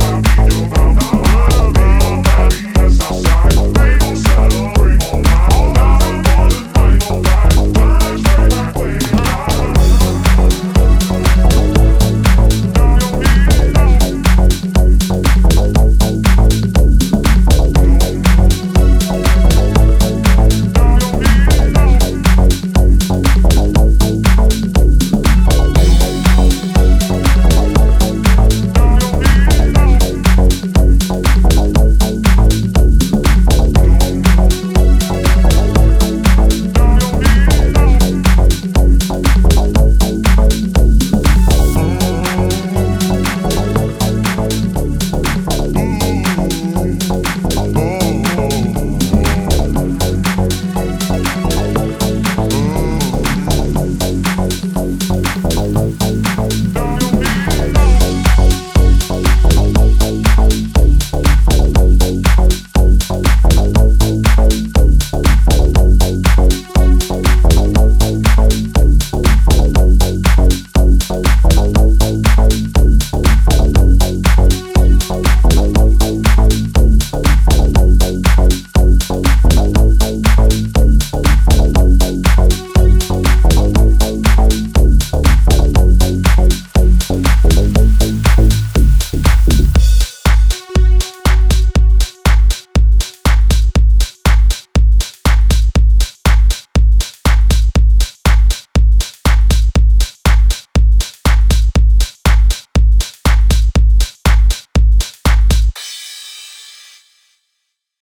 Eu